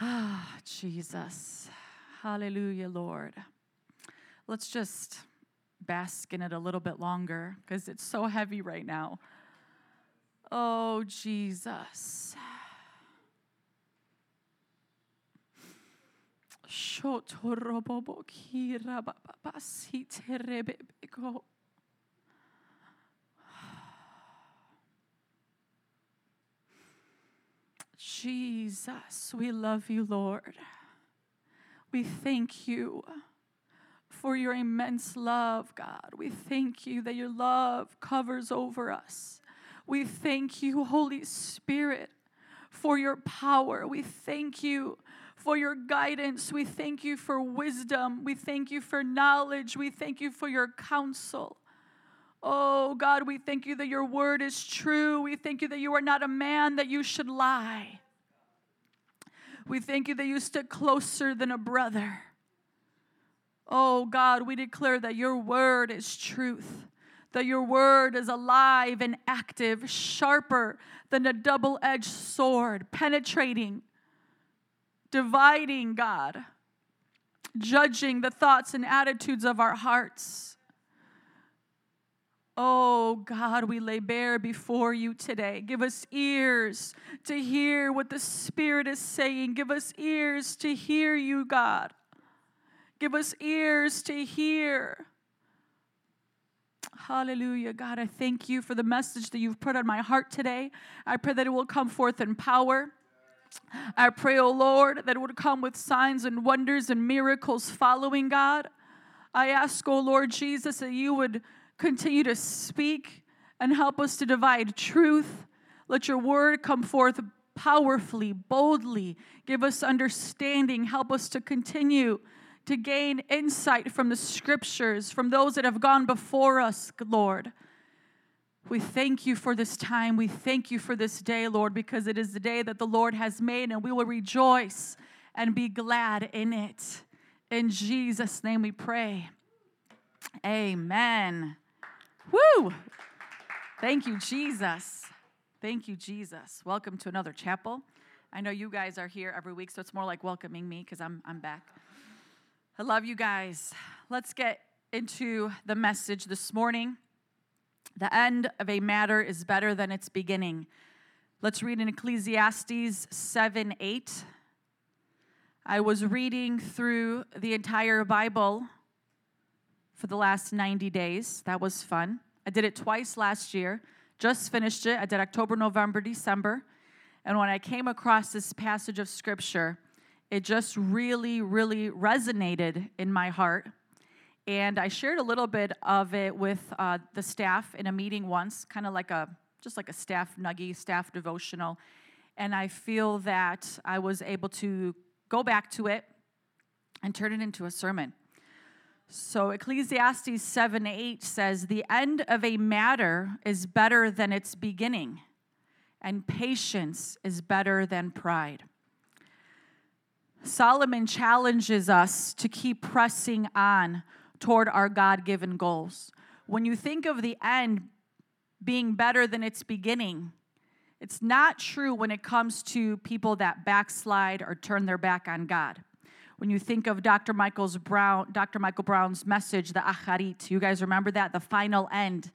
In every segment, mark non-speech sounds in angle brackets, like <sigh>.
Ah, Jesus. Hallelujah, Lord. Let's just bask in it a little bit longer because it's so heavy right now. Oh, Jesus. Jesus, we love you, Lord. We thank you for your immense love, God. We thank you that your love covers over us. We thank you, Holy Spirit, for your power. We thank you for your guidance. We thank you for wisdom. We thank you for knowledge. We thank you for your counsel. Oh God, we thank you that your word is true. We thank you that you are not a man that you should lie. We thank you that you stick closer than a brother. Oh God, we declare that your word is truth, that your word is alive and active, sharper than a double edged sword, penetrating, dividing, God, judging the thoughts and attitudes of our hearts. Oh God, we lay bare before you today. Give us ears to hear what the Spirit is saying. Give us ears to hear you, God. Give us ears to hear. Hallelujah. God, I thank you for the message that you've put on my heart today. I pray that it will come forth in power. I pray, oh Lord, that it would come with signs and wonders and miracles following God. I ask, oh Lord Jesus, that you would continue to speak and help us to divide truth. Let your word come forth powerfully, boldly. Give us understanding. Help us to continue to gain insight from the scriptures, from those that have gone before us, Lord. We thank you for this time. We thank you for this day, Lord, because it is the day that the Lord has made, and we will rejoice and be glad in it. In Jesus' name we pray. Amen. Woo! Thank you, Jesus. Thank you, Jesus. Welcome to another chapel. I know you guys are here every week, so it's more like welcoming me because I'm, I'm back. I love you guys. Let's get into the message this morning. The end of a matter is better than its beginning. Let's read in Ecclesiastes 7 8. I was reading through the entire Bible for the last 90 days. That was fun. I did it twice last year, just finished it. I did October, November, December. And when I came across this passage of scripture, it just really, really resonated in my heart. And I shared a little bit of it with uh, the staff in a meeting once, kind of like a just like a staff nuggy, staff devotional. And I feel that I was able to go back to it and turn it into a sermon. So Ecclesiastes 7 8 says, The end of a matter is better than its beginning, and patience is better than pride. Solomon challenges us to keep pressing on toward our God given goals. When you think of the end being better than its beginning, it's not true when it comes to people that backslide or turn their back on God when you think of Dr. Michael's Brown, Dr. Michael Brown's message, the Acharit, you guys remember that? The final end.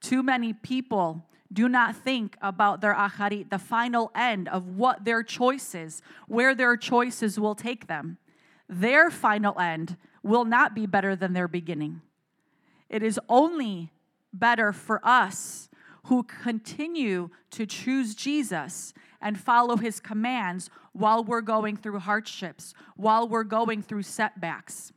Too many people do not think about their Acharit, the final end of what their choices, where their choices will take them. Their final end will not be better than their beginning. It is only better for us who continue to choose Jesus and follow his commands while we're going through hardships, while we're going through setbacks.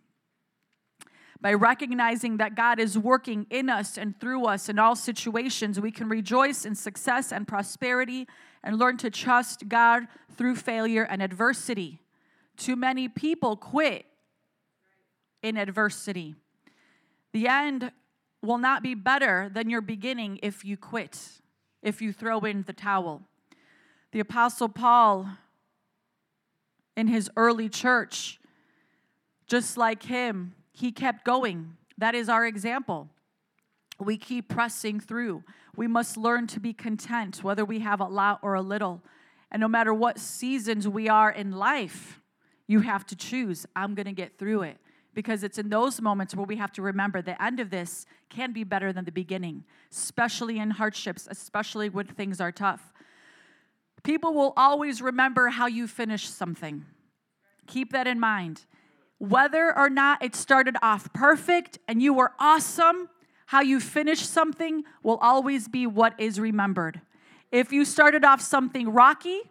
By recognizing that God is working in us and through us in all situations, we can rejoice in success and prosperity and learn to trust God through failure and adversity. Too many people quit in adversity. The end will not be better than your beginning if you quit, if you throw in the towel. The Apostle Paul, in his early church, just like him, he kept going. That is our example. We keep pressing through. We must learn to be content, whether we have a lot or a little. And no matter what seasons we are in life, you have to choose I'm going to get through it because it's in those moments where we have to remember the end of this can be better than the beginning, especially in hardships, especially when things are tough. People will always remember how you finish something. Keep that in mind. Whether or not it started off perfect and you were awesome, how you finish something will always be what is remembered. If you started off something rocky,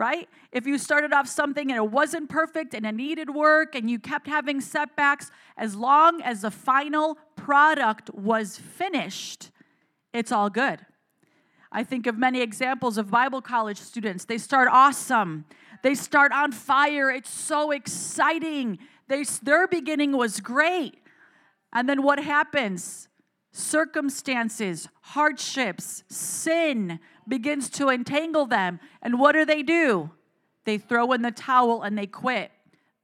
right? If you started off something and it wasn't perfect and it needed work and you kept having setbacks, as long as the final product was finished, it's all good. I think of many examples of Bible college students. They start awesome, they start on fire. It's so exciting. They, their beginning was great. And then what happens? Circumstances, hardships, sin, begins to entangle them. And what do they do? They throw in the towel and they quit.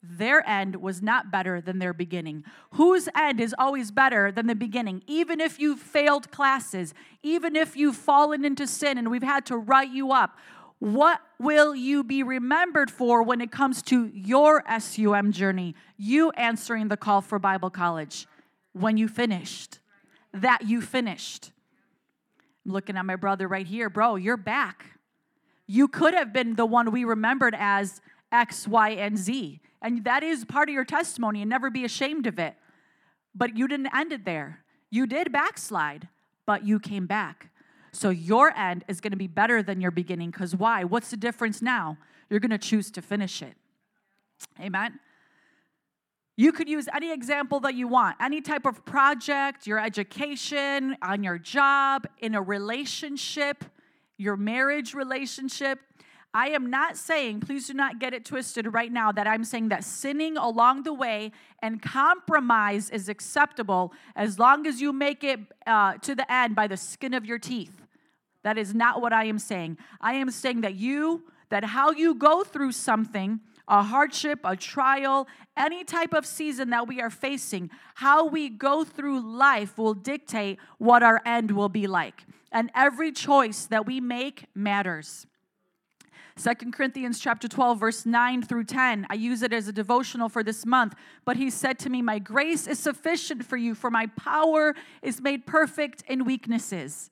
Their end was not better than their beginning. Whose end is always better than the beginning? Even if you've failed classes, even if you've fallen into sin and we've had to write you up, what will you be remembered for when it comes to your SUM journey? You answering the call for Bible college when you finished, that you finished. I'm looking at my brother right here. Bro, you're back. You could have been the one we remembered as X, Y, and Z. And that is part of your testimony and never be ashamed of it. But you didn't end it there. You did backslide, but you came back. So your end is going to be better than your beginning. Because why? What's the difference now? You're going to choose to finish it. Amen. You could use any example that you want, any type of project, your education, on your job, in a relationship, your marriage relationship. I am not saying, please do not get it twisted right now, that I'm saying that sinning along the way and compromise is acceptable as long as you make it uh, to the end by the skin of your teeth. That is not what I am saying. I am saying that you, that how you go through something, a hardship, a trial, any type of season that we are facing, how we go through life will dictate what our end will be like. And every choice that we make matters. Second Corinthians chapter 12 verse 9 through 10. I use it as a devotional for this month. But he said to me, "My grace is sufficient for you, for my power is made perfect in weaknesses."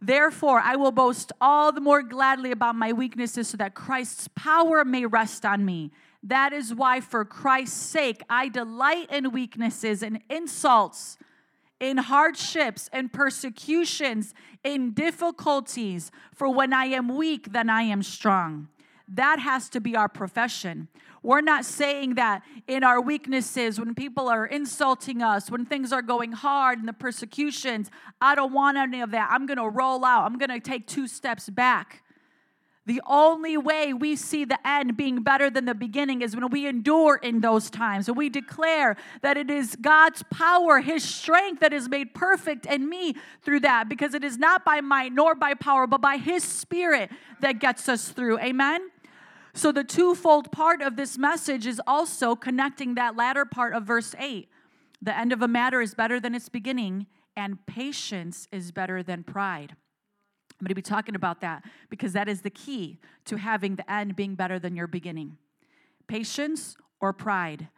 Therefore, I will boast all the more gladly about my weaknesses so that Christ's power may rest on me. That is why, for Christ's sake, I delight in weaknesses and insults, in hardships and persecutions, in difficulties. For when I am weak, then I am strong. That has to be our profession. We're not saying that in our weaknesses, when people are insulting us, when things are going hard and the persecutions, I don't want any of that. I'm going to roll out, I'm going to take two steps back. The only way we see the end being better than the beginning is when we endure in those times and we declare that it is God's power, His strength that is made perfect in me through that because it is not by might nor by power, but by His Spirit that gets us through. Amen? So, the twofold part of this message is also connecting that latter part of verse 8. The end of a matter is better than its beginning, and patience is better than pride. I'm going to be talking about that because that is the key to having the end being better than your beginning. Patience or pride.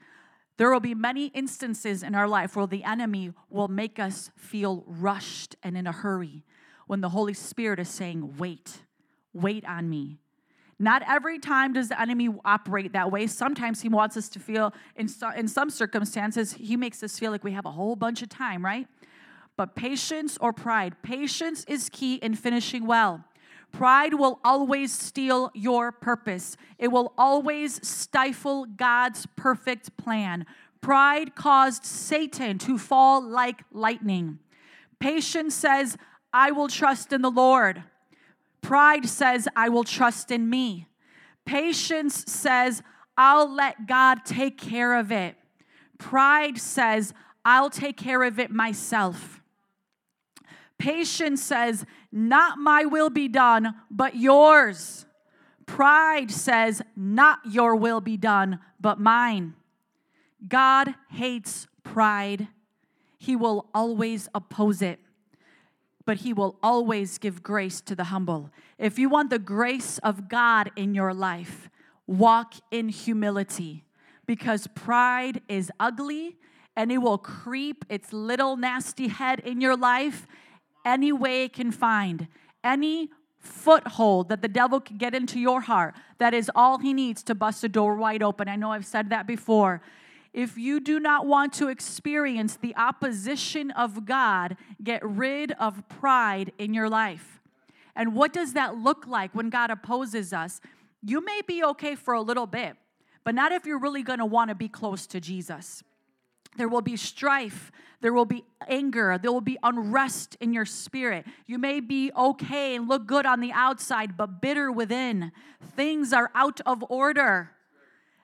There will be many instances in our life where the enemy will make us feel rushed and in a hurry when the Holy Spirit is saying, Wait, wait on me. Not every time does the enemy operate that way. Sometimes he wants us to feel, in, in some circumstances, he makes us feel like we have a whole bunch of time, right? But patience or pride, patience is key in finishing well. Pride will always steal your purpose. It will always stifle God's perfect plan. Pride caused Satan to fall like lightning. Patience says, I will trust in the Lord. Pride says, I will trust in me. Patience says, I'll let God take care of it. Pride says, I'll take care of it myself. Patience says, Not my will be done, but yours. Pride says, Not your will be done, but mine. God hates pride, He will always oppose it. But he will always give grace to the humble. If you want the grace of God in your life, walk in humility because pride is ugly and it will creep its little nasty head in your life any way it can find. Any foothold that the devil can get into your heart, that is all he needs to bust the door wide open. I know I've said that before. If you do not want to experience the opposition of God, get rid of pride in your life. And what does that look like when God opposes us? You may be okay for a little bit, but not if you're really going to want to be close to Jesus. There will be strife. There will be anger. There will be unrest in your spirit. You may be okay and look good on the outside, but bitter within. Things are out of order.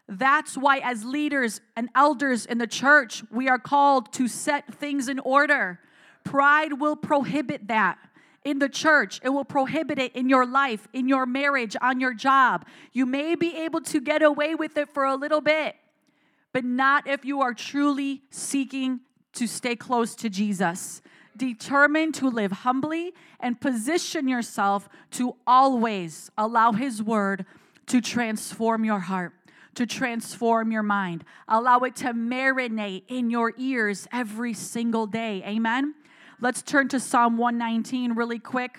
That's why, as leaders and elders in the church, we are called to set things in order. Pride will prohibit that in the church, it will prohibit it in your life, in your marriage, on your job. You may be able to get away with it for a little bit, but not if you are truly seeking to stay close to Jesus. Determined to live humbly and position yourself to always allow His word to transform your heart to transform your mind. Allow it to marinate in your ears every single day. Amen. Let's turn to Psalm 119 really quick.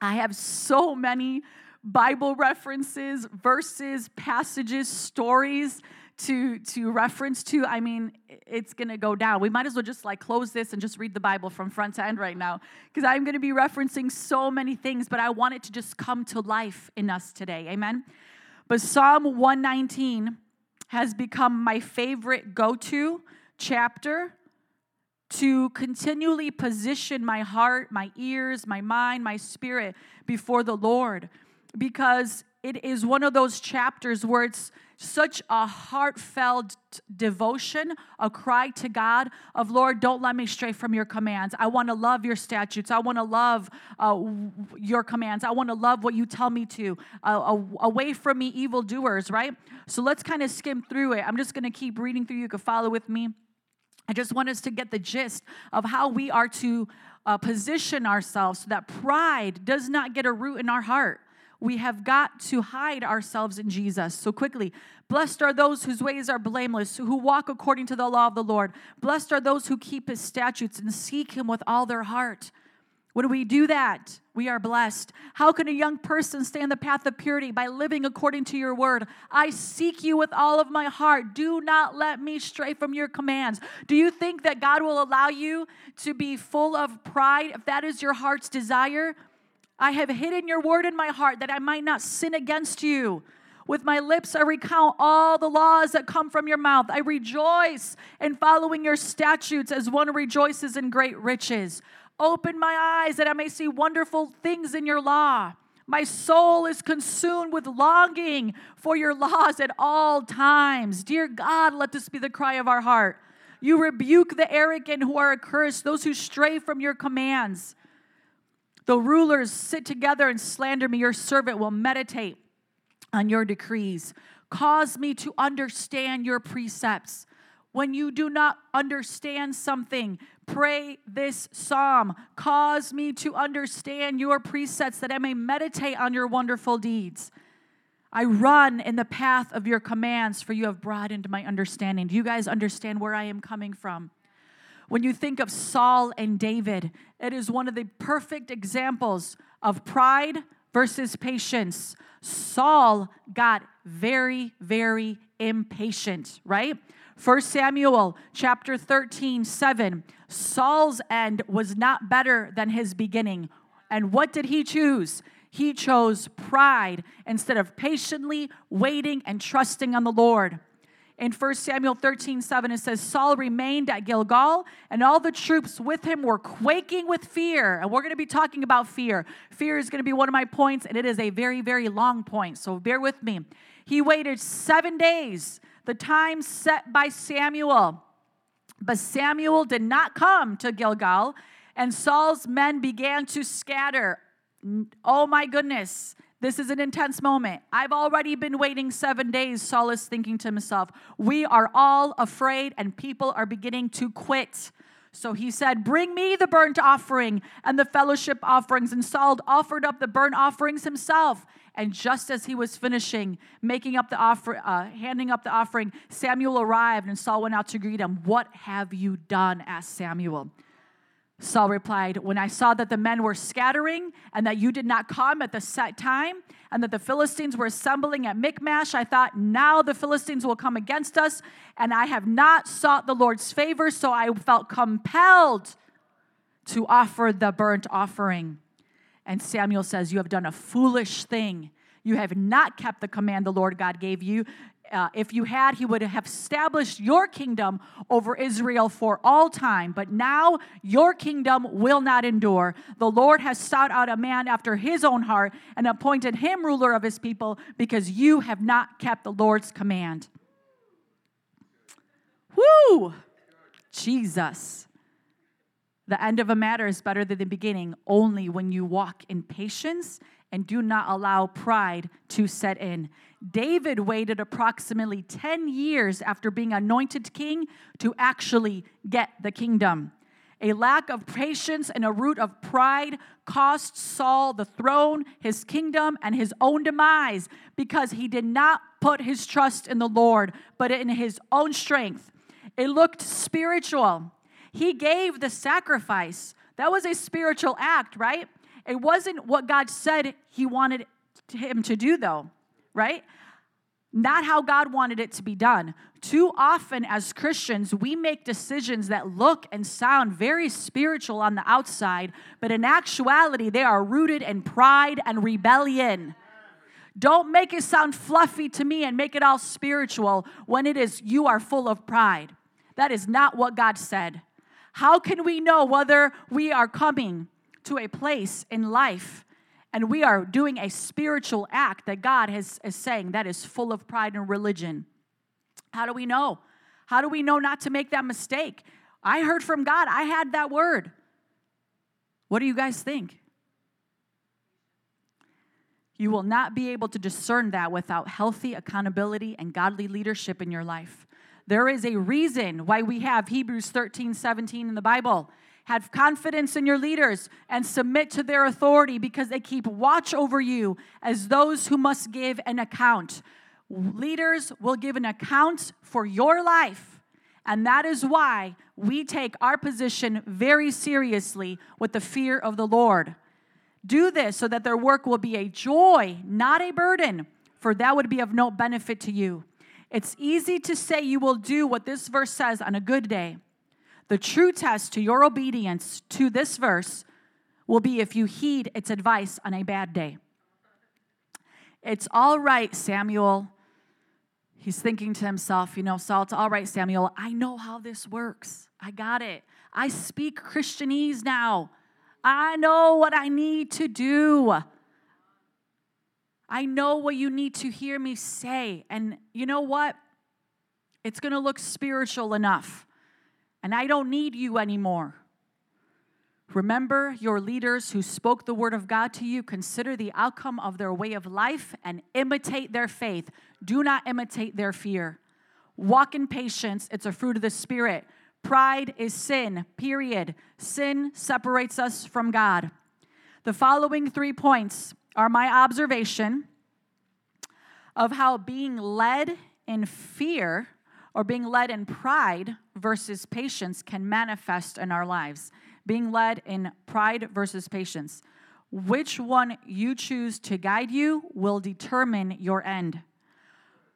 I have so many Bible references, verses, passages, stories to to reference to. I mean, it's going to go down. We might as well just like close this and just read the Bible from front to end right now because I'm going to be referencing so many things, but I want it to just come to life in us today. Amen. But Psalm 119 has become my favorite go-to chapter to continually position my heart, my ears, my mind, my spirit before the Lord because it is one of those chapters where it's such a heartfelt devotion, a cry to God of Lord, don't let me stray from your commands. I want to love your statutes. I want to love uh, your commands. I want to love what you tell me to. Uh, away from me, evildoers, right? So let's kind of skim through it. I'm just going to keep reading through. You can follow with me. I just want us to get the gist of how we are to uh, position ourselves so that pride does not get a root in our heart. We have got to hide ourselves in Jesus. So, quickly, blessed are those whose ways are blameless, who walk according to the law of the Lord. Blessed are those who keep his statutes and seek him with all their heart. When we do that, we are blessed. How can a young person stay in the path of purity? By living according to your word. I seek you with all of my heart. Do not let me stray from your commands. Do you think that God will allow you to be full of pride if that is your heart's desire? I have hidden your word in my heart that I might not sin against you. With my lips, I recount all the laws that come from your mouth. I rejoice in following your statutes as one rejoices in great riches. Open my eyes that I may see wonderful things in your law. My soul is consumed with longing for your laws at all times. Dear God, let this be the cry of our heart. You rebuke the arrogant who are accursed, those who stray from your commands. The rulers sit together and slander me. Your servant will meditate on your decrees. Cause me to understand your precepts. When you do not understand something, pray this psalm Cause me to understand your precepts that I may meditate on your wonderful deeds. I run in the path of your commands, for you have broadened my understanding. Do you guys understand where I am coming from? When you think of Saul and David, it is one of the perfect examples of pride versus patience. Saul got very, very impatient, right? 1 Samuel chapter 13, 7. Saul's end was not better than his beginning. And what did he choose? He chose pride instead of patiently waiting and trusting on the Lord. In 1 Samuel 13, 7, it says, Saul remained at Gilgal, and all the troops with him were quaking with fear. And we're going to be talking about fear. Fear is going to be one of my points, and it is a very, very long point. So bear with me. He waited seven days the time set by Samuel. But Samuel did not come to Gilgal, and Saul's men began to scatter. Oh my goodness. This is an intense moment. I've already been waiting seven days, Saul is thinking to himself. We are all afraid, and people are beginning to quit. So he said, Bring me the burnt offering and the fellowship offerings. And Saul offered up the burnt offerings himself. And just as he was finishing making up the offer, uh, handing up the offering, Samuel arrived, and Saul went out to greet him. What have you done? asked Samuel. Saul replied, When I saw that the men were scattering and that you did not come at the set time, and that the Philistines were assembling at Michmash, I thought, Now the Philistines will come against us, and I have not sought the Lord's favor, so I felt compelled to offer the burnt offering. And Samuel says, You have done a foolish thing. You have not kept the command the Lord God gave you. Uh, if you had, he would have established your kingdom over Israel for all time. But now your kingdom will not endure. The Lord has sought out a man after his own heart and appointed him ruler of his people because you have not kept the Lord's command. Woo! Jesus. The end of a matter is better than the beginning only when you walk in patience and do not allow pride to set in. David waited approximately 10 years after being anointed king to actually get the kingdom. A lack of patience and a root of pride cost Saul the throne, his kingdom, and his own demise because he did not put his trust in the Lord, but in his own strength. It looked spiritual. He gave the sacrifice. That was a spiritual act, right? It wasn't what God said He wanted him to do, though, right? Not how God wanted it to be done. Too often, as Christians, we make decisions that look and sound very spiritual on the outside, but in actuality, they are rooted in pride and rebellion. Don't make it sound fluffy to me and make it all spiritual when it is you are full of pride. That is not what God said. How can we know whether we are coming to a place in life and we are doing a spiritual act that God has, is saying that is full of pride and religion? How do we know? How do we know not to make that mistake? I heard from God, I had that word. What do you guys think? You will not be able to discern that without healthy accountability and godly leadership in your life. There is a reason why we have Hebrews 13, 17 in the Bible. Have confidence in your leaders and submit to their authority because they keep watch over you as those who must give an account. Leaders will give an account for your life. And that is why we take our position very seriously with the fear of the Lord. Do this so that their work will be a joy, not a burden, for that would be of no benefit to you. It's easy to say you will do what this verse says on a good day. The true test to your obedience to this verse will be if you heed its advice on a bad day. It's all right, Samuel. He's thinking to himself, you know, Saul, it's all right, Samuel. I know how this works. I got it. I speak Christianese now. I know what I need to do. I know what you need to hear me say. And you know what? It's going to look spiritual enough. And I don't need you anymore. Remember your leaders who spoke the word of God to you. Consider the outcome of their way of life and imitate their faith. Do not imitate their fear. Walk in patience, it's a fruit of the Spirit. Pride is sin, period. Sin separates us from God. The following three points are my observation of how being led in fear or being led in pride versus patience can manifest in our lives. Being led in pride versus patience. Which one you choose to guide you will determine your end.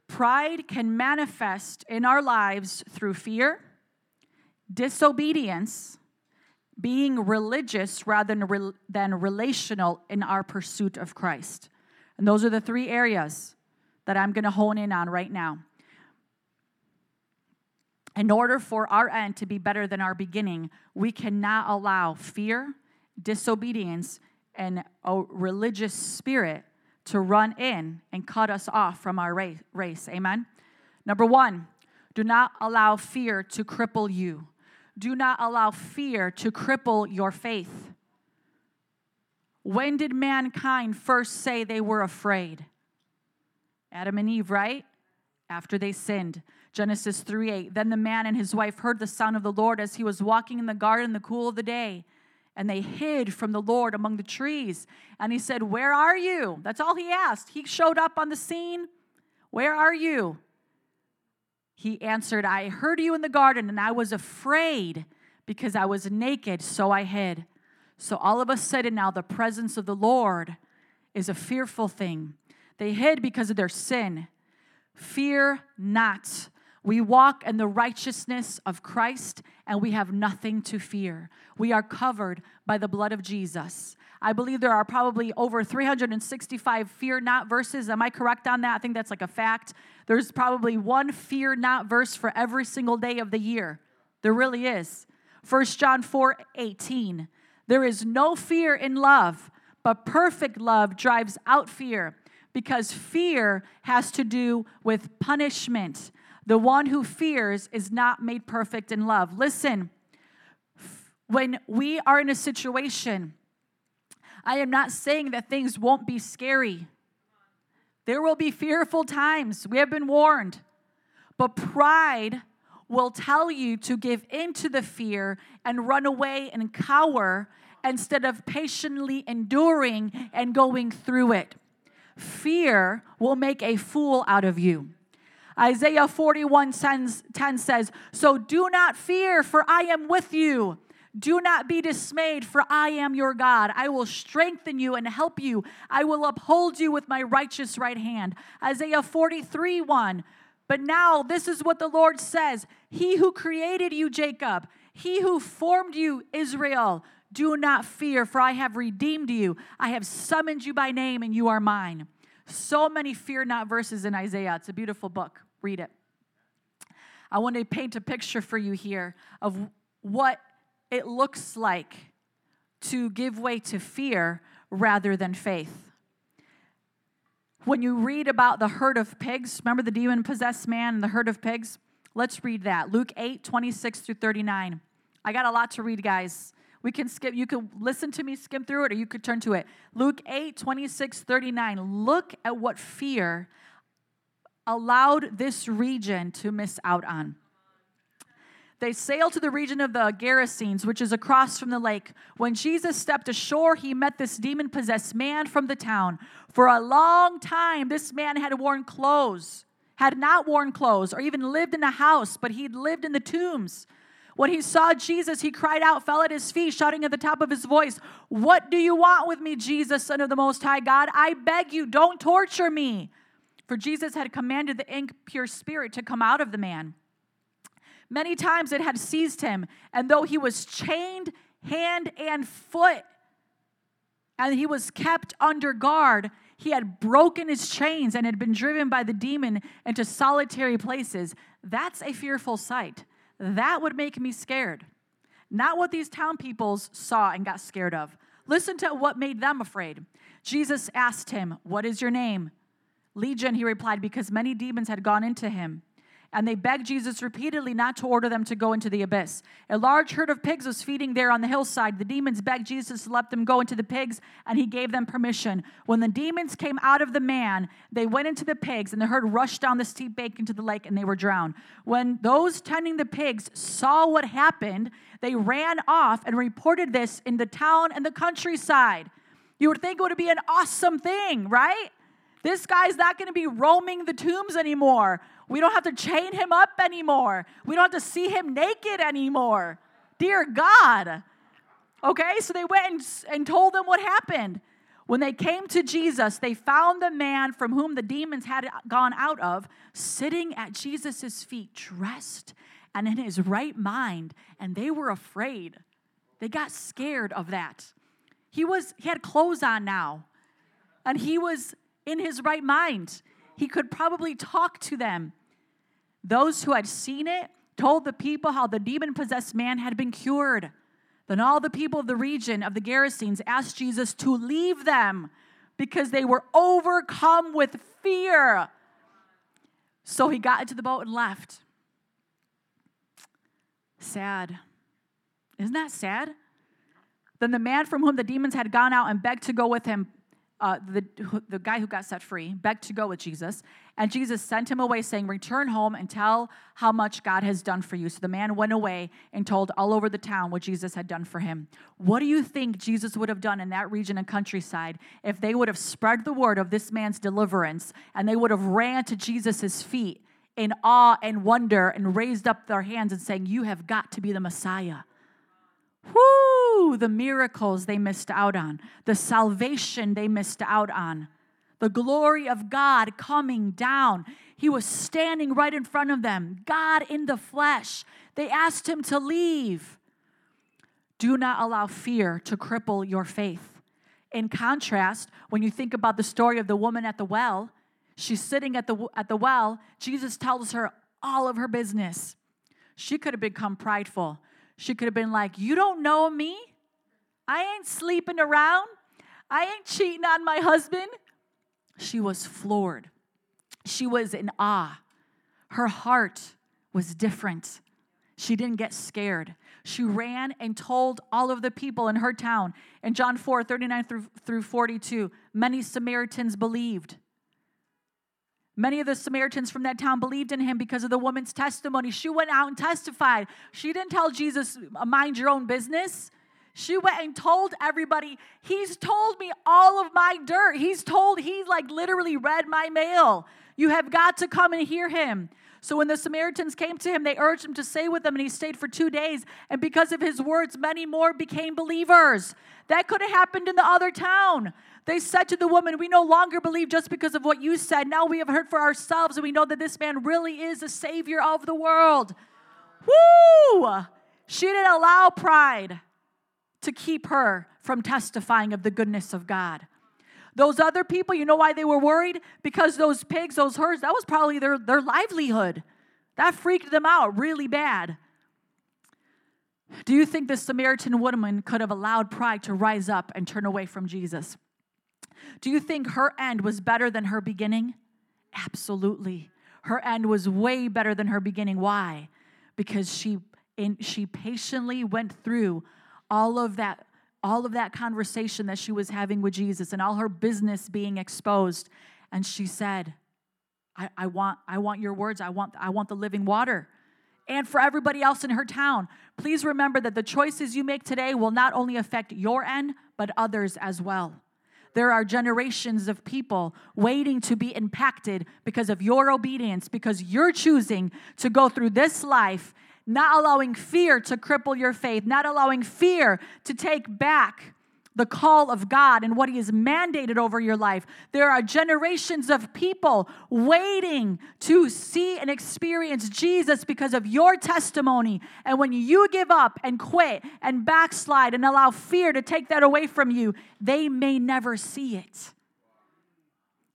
Pride can manifest in our lives through fear, disobedience, being religious rather than, than relational in our pursuit of Christ. And those are the three areas that I'm going to hone in on right now. In order for our end to be better than our beginning, we cannot allow fear, disobedience, and a religious spirit to run in and cut us off from our race. Amen? Number one, do not allow fear to cripple you. Do not allow fear to cripple your faith. When did mankind first say they were afraid? Adam and Eve, right? after they sinned. Genesis 3 8. Then the man and his wife heard the sound of the Lord as he was walking in the garden in the cool of the day. And they hid from the Lord among the trees. And he said, Where are you? That's all he asked. He showed up on the scene. Where are you? He answered, I heard you in the garden, and I was afraid because I was naked, so I hid. So all of a sudden, now the presence of the Lord is a fearful thing. They hid because of their sin. Fear not. We walk in the righteousness of Christ and we have nothing to fear. We are covered by the blood of Jesus. I believe there are probably over 365 fear not verses. Am I correct on that? I think that's like a fact. There's probably one fear not verse for every single day of the year. There really is. 1 John 4 18. There is no fear in love, but perfect love drives out fear because fear has to do with punishment. The one who fears is not made perfect in love. Listen, when we are in a situation, I am not saying that things won't be scary. There will be fearful times. We have been warned. But pride will tell you to give into the fear and run away and cower instead of patiently enduring and going through it. Fear will make a fool out of you. Isaiah 41 10 says, So do not fear, for I am with you. Do not be dismayed, for I am your God. I will strengthen you and help you. I will uphold you with my righteous right hand. Isaiah 43 1. But now this is what the Lord says He who created you, Jacob, he who formed you, Israel, do not fear, for I have redeemed you. I have summoned you by name, and you are mine. So many fear not verses in Isaiah. It's a beautiful book. Read it. I want to paint a picture for you here of what it looks like to give way to fear rather than faith. When you read about the herd of pigs, remember the demon possessed man and the herd of pigs? Let's read that. Luke 8, 26 through 39. I got a lot to read, guys. We can skip, you can listen to me skim through it, or you could turn to it. Luke 8, 26, 39. Look at what fear allowed this region to miss out on. They sailed to the region of the Gerasenes, which is across from the lake. When Jesus stepped ashore, he met this demon possessed man from the town. For a long time, this man had worn clothes, had not worn clothes, or even lived in a house, but he'd lived in the tombs. When he saw Jesus, he cried out, fell at his feet, shouting at the top of his voice, What do you want with me, Jesus, Son of the Most High God? I beg you, don't torture me. For Jesus had commanded the impure spirit to come out of the man. Many times it had seized him, and though he was chained hand and foot, and he was kept under guard, he had broken his chains and had been driven by the demon into solitary places. That's a fearful sight. That would make me scared. Not what these town peoples saw and got scared of. Listen to what made them afraid. Jesus asked him, What is your name? Legion, he replied, because many demons had gone into him and they begged Jesus repeatedly not to order them to go into the abyss. A large herd of pigs was feeding there on the hillside. The demons begged Jesus to let them go into the pigs, and he gave them permission. When the demons came out of the man, they went into the pigs, and the herd rushed down the steep bank into the lake, and they were drowned. When those tending the pigs saw what happened, they ran off and reported this in the town and the countryside. You would think it would be an awesome thing, right? This guy's not going to be roaming the tombs anymore. We don't have to chain him up anymore. We don't have to see him naked anymore. Dear God. Okay, so they went and, and told them what happened. When they came to Jesus, they found the man from whom the demons had gone out of sitting at Jesus' feet, dressed and in his right mind, and they were afraid. They got scared of that. He was he had clothes on now, and he was in his right mind he could probably talk to them. Those who had seen it told the people how the demon possessed man had been cured. Then all the people of the region of the Gerasenes asked Jesus to leave them because they were overcome with fear. So he got into the boat and left. Sad. Isn't that sad? Then the man from whom the demons had gone out and begged to go with him uh, the, the guy who got set free begged to go with Jesus, and Jesus sent him away, saying, Return home and tell how much God has done for you. So the man went away and told all over the town what Jesus had done for him. What do you think Jesus would have done in that region and countryside if they would have spread the word of this man's deliverance and they would have ran to Jesus' feet in awe and wonder and raised up their hands and saying, You have got to be the Messiah? Whoo, the miracles they missed out on, the salvation they missed out on, the glory of God coming down. He was standing right in front of them, God in the flesh. They asked him to leave. Do not allow fear to cripple your faith. In contrast, when you think about the story of the woman at the well, she's sitting at the, at the well. Jesus tells her all of her business. She could have become prideful. She could have been like, You don't know me. I ain't sleeping around. I ain't cheating on my husband. She was floored. She was in awe. Her heart was different. She didn't get scared. She ran and told all of the people in her town. In John 4 39 through, through 42, many Samaritans believed. Many of the Samaritans from that town believed in him because of the woman's testimony. She went out and testified. She didn't tell Jesus, uh, mind your own business. She went and told everybody, He's told me all of my dirt. He's told, He like literally read my mail. You have got to come and hear him. So when the Samaritans came to him, they urged him to stay with them, and he stayed for two days. And because of his words, many more became believers. That could have happened in the other town. They said to the woman, We no longer believe just because of what you said. Now we have heard for ourselves, and we know that this man really is the Savior of the world. Woo! She didn't allow pride to keep her from testifying of the goodness of God. Those other people, you know why they were worried? Because those pigs, those herds, that was probably their, their livelihood. That freaked them out really bad. Do you think the Samaritan woman could have allowed pride to rise up and turn away from Jesus? Do you think her end was better than her beginning? Absolutely. Her end was way better than her beginning. Why? Because she in, she patiently went through all of that all of that conversation that she was having with Jesus and all her business being exposed and she said I, I want I want your words I want I want the living water and for everybody else in her town please remember that the choices you make today will not only affect your end but others as well there are generations of people waiting to be impacted because of your obedience, because you're choosing to go through this life, not allowing fear to cripple your faith, not allowing fear to take back the call of God and what He has mandated over your life. There are generations of people waiting to see and experience Jesus because of your testimony. And when you give up and quit and backslide and allow fear to take that away from you, they may never see it.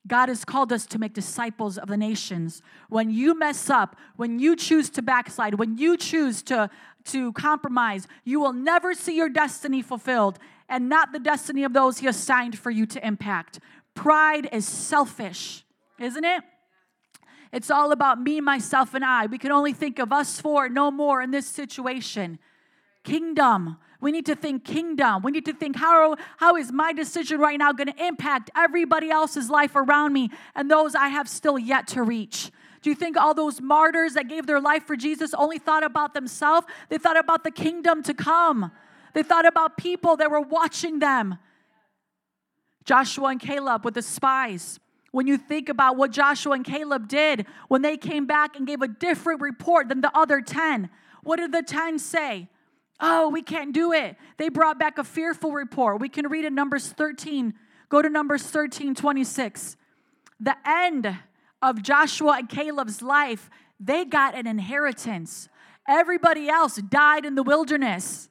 God has called us to make disciples of the nations. When you mess up, when you choose to backslide, when you choose to, to compromise, you will never see your destiny fulfilled and not the destiny of those He assigned for you to impact. Pride is selfish, isn't it? It's all about me, myself, and I. We can only think of us four, no more in this situation. Kingdom. We need to think kingdom. We need to think how, how is my decision right now going to impact everybody else's life around me and those I have still yet to reach? Do you think all those martyrs that gave their life for Jesus only thought about themselves? They thought about the kingdom to come. They thought about people that were watching them. Joshua and Caleb with the spies. When you think about what Joshua and Caleb did when they came back and gave a different report than the other 10, what did the 10 say? Oh, we can't do it. They brought back a fearful report. We can read in Numbers 13. Go to Numbers 13, 26. The end of Joshua and Caleb's life, they got an inheritance. Everybody else died in the wilderness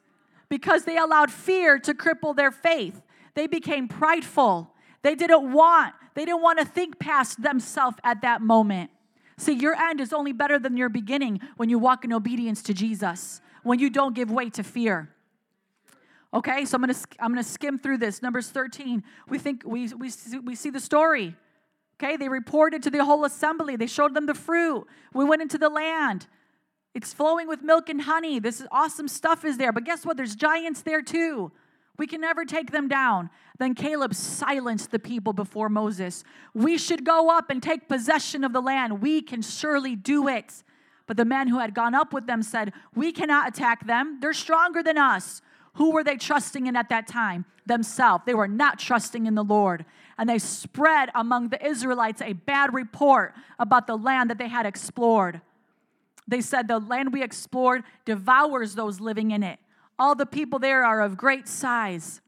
because they allowed fear to cripple their faith. They became prideful. They didn't want, they didn't want to think past themselves at that moment. See, your end is only better than your beginning when you walk in obedience to Jesus, when you don't give way to fear. Okay, so I'm gonna I'm gonna skim through this. Numbers 13. We think we we we see the story. Okay, they reported to the whole assembly. They showed them the fruit. We went into the land. It's flowing with milk and honey. This is awesome stuff is there. But guess what? There's giants there too. We can never take them down. Then Caleb silenced the people before Moses. We should go up and take possession of the land. We can surely do it. But the men who had gone up with them said, We cannot attack them. They're stronger than us. Who were they trusting in at that time? Themselves. They were not trusting in the Lord. And they spread among the Israelites a bad report about the land that they had explored. They said, The land we explored devours those living in it. All the people there are of great size,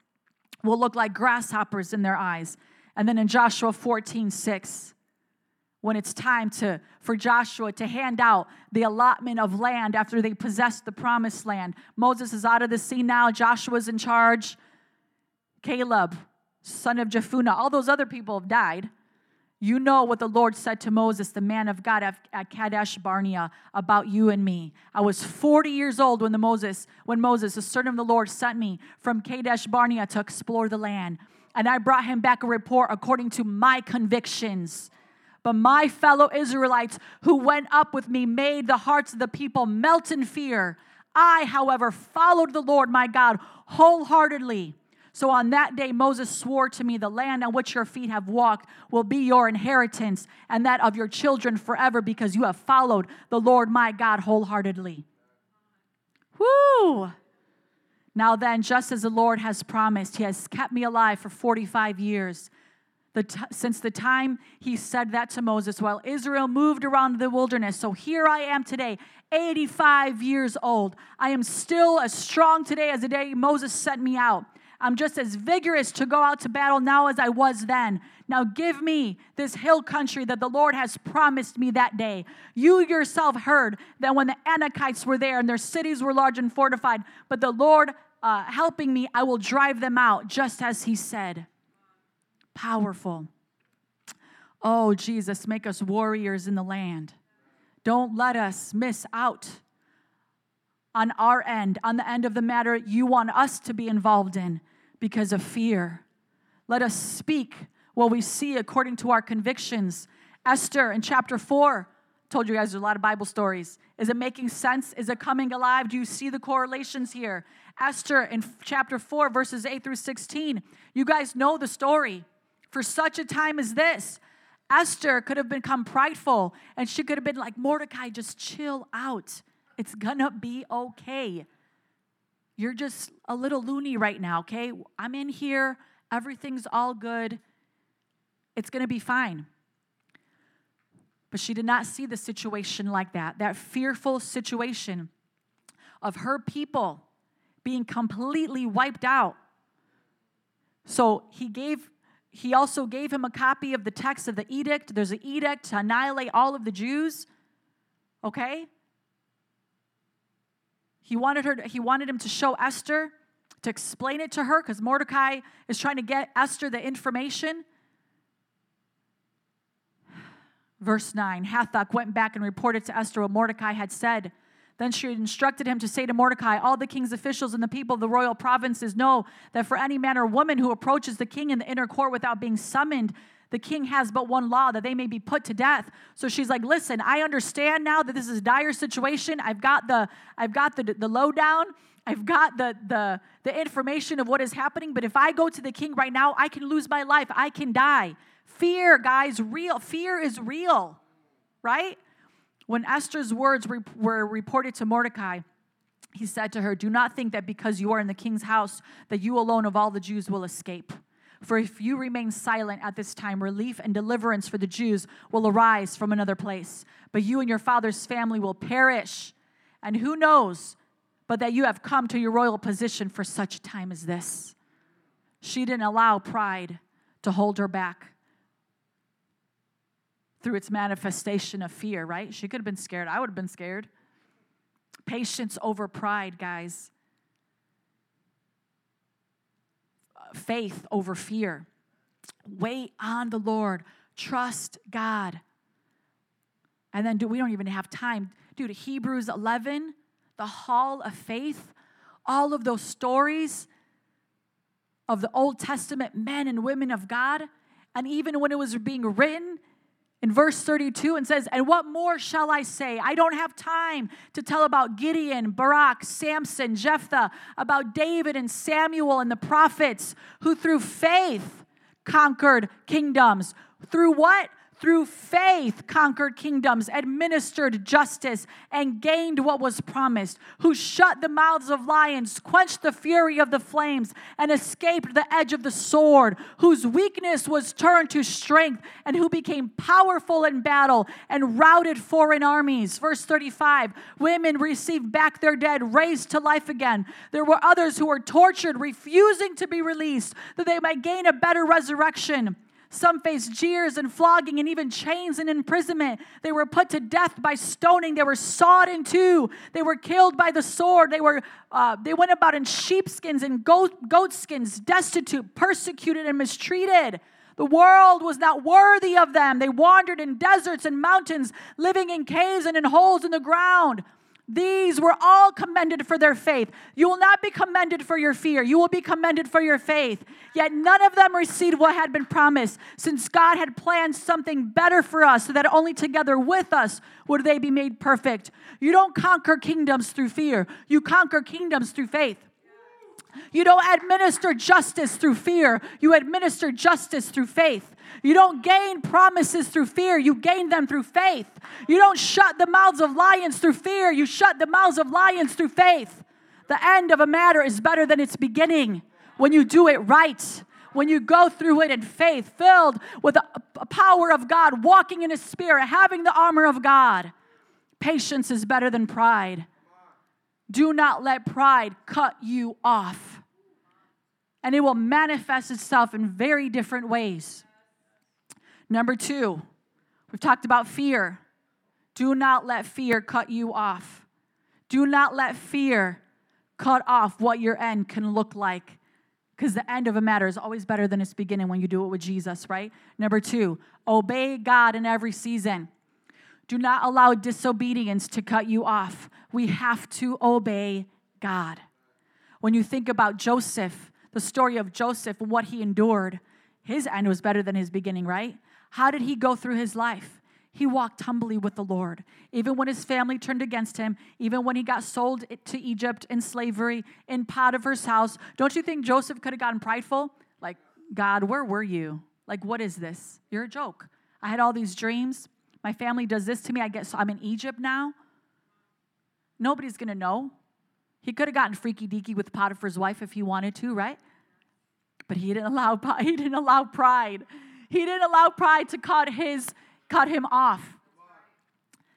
will look like grasshoppers in their eyes. And then in Joshua 14, 6, when it's time to, for Joshua to hand out the allotment of land after they possessed the promised land. Moses is out of the scene now. Joshua's in charge. Caleb, son of Jephunneh, all those other people have died. You know what the Lord said to Moses, the man of God at Kadesh Barnea, about you and me. I was 40 years old when the Moses, when Moses, the servant of the Lord, sent me from Kadesh Barnea to explore the land. And I brought him back a report according to my convictions. But my fellow Israelites who went up with me made the hearts of the people melt in fear. I, however, followed the Lord my God wholeheartedly. So on that day, Moses swore to me, The land on which your feet have walked will be your inheritance, and that of your children forever, because you have followed the Lord my God wholeheartedly. Woo! Now then, just as the Lord has promised, He has kept me alive for 45 years. The t- since the time he said that to Moses, while Israel moved around the wilderness. So here I am today, 85 years old. I am still as strong today as the day Moses sent me out. I'm just as vigorous to go out to battle now as I was then. Now give me this hill country that the Lord has promised me that day. You yourself heard that when the Anakites were there and their cities were large and fortified, but the Lord uh, helping me, I will drive them out, just as He said. Powerful. Oh, Jesus, make us warriors in the land. Don't let us miss out on our end, on the end of the matter you want us to be involved in because of fear. Let us speak what we see according to our convictions. Esther in chapter 4 told you guys there's a lot of Bible stories. Is it making sense? Is it coming alive? Do you see the correlations here? Esther in chapter 4, verses 8 through 16. You guys know the story. For such a time as this, Esther could have become prideful and she could have been like, Mordecai, just chill out. It's gonna be okay. You're just a little loony right now, okay? I'm in here. Everything's all good. It's to be fine. But she did not see the situation like that, that fearful situation of her people being completely wiped out. So he gave he also gave him a copy of the text of the edict. There's an edict to annihilate all of the Jews. Okay? He wanted her to, he wanted him to show Esther to explain it to her because Mordecai is trying to get Esther the information. Verse 9 Hathach went back and reported to Esther what Mordecai had said. Then she instructed him to say to Mordecai, All the king's officials and the people of the royal provinces know that for any man or woman who approaches the king in the inner court without being summoned, the king has but one law that they may be put to death. So she's like listen i understand now that this is a dire situation. I've got the i've got the the lowdown. I've got the the the information of what is happening. But if i go to the king right now i can lose my life. I can die. Fear guys real fear is real right when esther's words re- were reported to mordecai he said to her do not think that because you are in the king's house that you alone of all the jews will escape for if you remain silent at this time, relief and deliverance for the Jews will arise from another place. But you and your father's family will perish. And who knows but that you have come to your royal position for such a time as this? She didn't allow pride to hold her back through its manifestation of fear, right? She could have been scared. I would have been scared. Patience over pride, guys. faith over fear. Wait on the Lord. Trust God. And then, dude, we don't even have time. Dude, Hebrews 11, the hall of faith, all of those stories of the Old Testament men and women of God. And even when it was being written, in verse 32 and says, And what more shall I say? I don't have time to tell about Gideon, Barak, Samson, Jephthah, about David and Samuel and the prophets who through faith conquered kingdoms. Through what? Through faith conquered kingdoms, administered justice, and gained what was promised, who shut the mouths of lions, quenched the fury of the flames, and escaped the edge of the sword, whose weakness was turned to strength, and who became powerful in battle and routed foreign armies. Verse 35 Women received back their dead, raised to life again. There were others who were tortured, refusing to be released, that they might gain a better resurrection. Some faced jeers and flogging and even chains and imprisonment. They were put to death by stoning. They were sawed in two. They were killed by the sword. They, were, uh, they went about in sheepskins and goat, goatskins, destitute, persecuted, and mistreated. The world was not worthy of them. They wandered in deserts and mountains, living in caves and in holes in the ground. These were all commended for their faith. You will not be commended for your fear. You will be commended for your faith. Yet none of them received what had been promised, since God had planned something better for us, so that only together with us would they be made perfect. You don't conquer kingdoms through fear, you conquer kingdoms through faith. You don't administer justice through fear, you administer justice through faith. You don't gain promises through fear, you gain them through faith. You don't shut the mouths of lions through fear, you shut the mouths of lions through faith. The end of a matter is better than its beginning when you do it right. When you go through it in faith, filled with the power of God, walking in His Spirit, having the armor of God. Patience is better than pride. Do not let pride cut you off. And it will manifest itself in very different ways. Number two, we've talked about fear. Do not let fear cut you off. Do not let fear cut off what your end can look like. Because the end of a matter is always better than its beginning when you do it with Jesus, right? Number two, obey God in every season. Do not allow disobedience to cut you off. We have to obey God. When you think about Joseph, the story of Joseph what he endured, his end was better than his beginning, right? How did he go through his life? He walked humbly with the Lord. Even when his family turned against him, even when he got sold to Egypt in slavery in Potiphar's house, don't you think Joseph could have gotten prideful? Like, God, where were you? Like, what is this? You're a joke. I had all these dreams. My family does this to me. I guess so. I'm in Egypt now. Nobody's gonna know. He could have gotten freaky deaky with Potiphar's wife if he wanted to, right? But he didn't allow <laughs> he didn't allow pride. He didn't allow pride to cut his cut him off.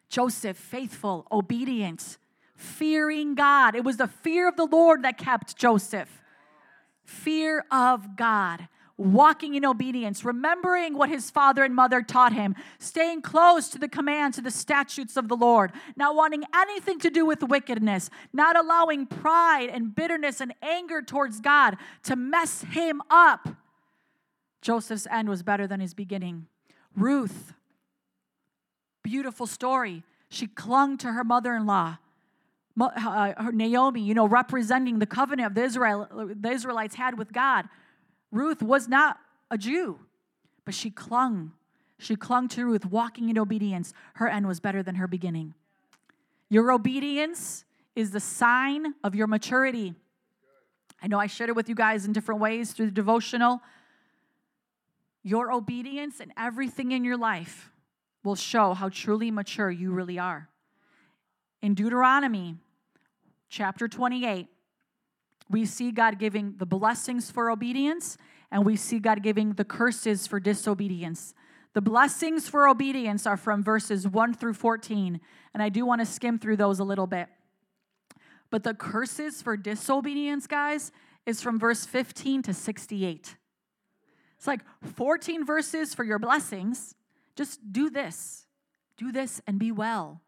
Joseph, faithful, obedient, fearing God. It was the fear of the Lord that kept Joseph. Fear of God, walking in obedience, remembering what his father and mother taught him, staying close to the commands, to the statutes of the Lord, not wanting anything to do with wickedness, not allowing pride and bitterness and anger towards God to mess him up. Joseph's end was better than his beginning. Ruth, beautiful story. She clung to her mother in law. Uh, Naomi, you know, representing the covenant of the, Israel, the Israelites had with God. Ruth was not a Jew, but she clung. She clung to Ruth, walking in obedience. Her end was better than her beginning. Your obedience is the sign of your maturity. I know I shared it with you guys in different ways through the devotional. Your obedience and everything in your life will show how truly mature you really are. In Deuteronomy chapter 28, we see God giving the blessings for obedience and we see God giving the curses for disobedience. The blessings for obedience are from verses 1 through 14, and I do want to skim through those a little bit. But the curses for disobedience, guys, is from verse 15 to 68. It's like 14 verses for your blessings. Just do this. Do this and be well,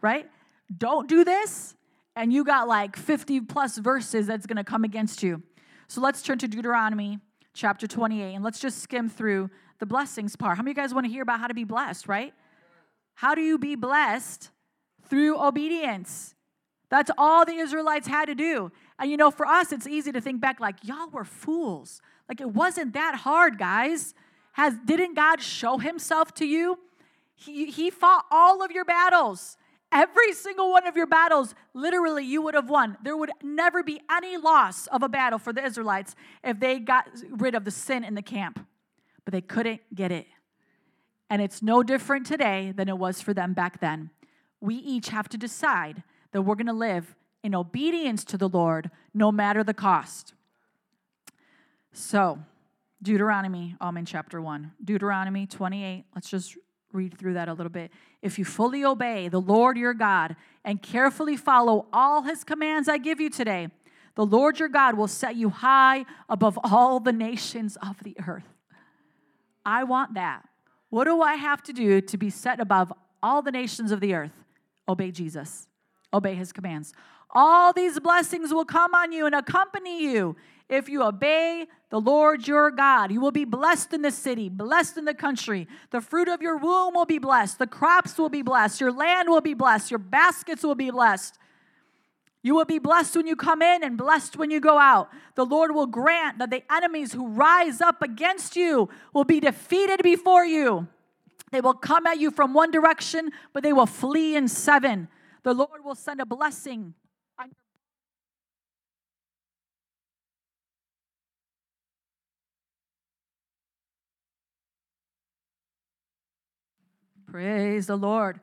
right? Don't do this, and you got like 50 plus verses that's going to come against you. So let's turn to Deuteronomy chapter 28 and let's just skim through the blessings part. How many of you guys want to hear about how to be blessed, right? How do you be blessed? Through obedience. That's all the Israelites had to do. And you know, for us, it's easy to think back like, y'all were fools. Like it wasn't that hard, guys. Has didn't God show himself to you? He, he fought all of your battles. Every single one of your battles, literally, you would have won. There would never be any loss of a battle for the Israelites if they got rid of the sin in the camp. But they couldn't get it. And it's no different today than it was for them back then. We each have to decide that we're going to live in obedience to the Lord no matter the cost. So, Deuteronomy, oh, I'm in chapter 1. Deuteronomy 28. Let's just read through that a little bit. If you fully obey the Lord your God and carefully follow all his commands I give you today, the Lord your God will set you high above all the nations of the earth. I want that. What do I have to do to be set above all the nations of the earth? Obey Jesus, obey his commands. All these blessings will come on you and accompany you if you obey the Lord your God. You will be blessed in the city, blessed in the country. The fruit of your womb will be blessed. The crops will be blessed. Your land will be blessed. Your baskets will be blessed. You will be blessed when you come in and blessed when you go out. The Lord will grant that the enemies who rise up against you will be defeated before you. They will come at you from one direction, but they will flee in seven. The Lord will send a blessing Praise the Lord.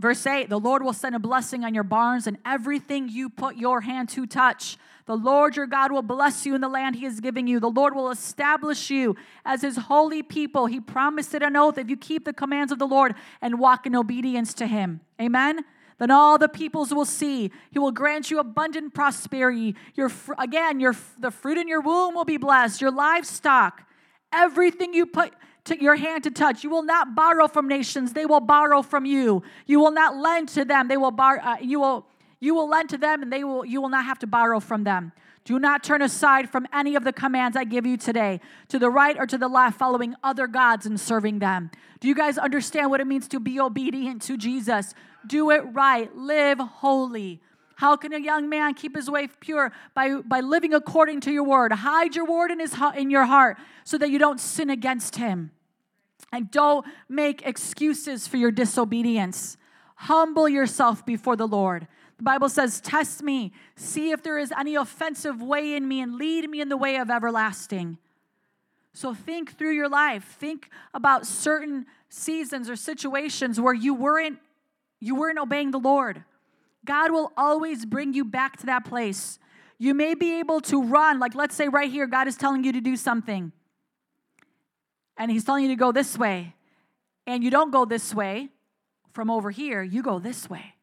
Verse 8 The Lord will send a blessing on your barns and everything you put your hand to touch. The Lord your God will bless you in the land he is giving you. The Lord will establish you as his holy people. He promised it an oath if you keep the commands of the Lord and walk in obedience to him. Amen. Then all the peoples will see. He will grant you abundant prosperity. Your again, your the fruit in your womb will be blessed. Your livestock, everything you put to your hand to touch. You will not borrow from nations; they will borrow from you. You will not lend to them; they will borrow. Uh, you will you will lend to them, and they will you will not have to borrow from them. Do not turn aside from any of the commands I give you today, to the right or to the left, following other gods and serving them. Do you guys understand what it means to be obedient to Jesus? Do it right, live holy. How can a young man keep his way pure? By, by living according to your word. Hide your word in, his, in your heart so that you don't sin against him. And don't make excuses for your disobedience. Humble yourself before the Lord. The Bible says, Test me, see if there is any offensive way in me, and lead me in the way of everlasting. So think through your life. Think about certain seasons or situations where you weren't you weren't obeying the Lord. God will always bring you back to that place. You may be able to run, like let's say right here, God is telling you to do something and he's telling you to go this way, and you don't go this way from over here, you go this way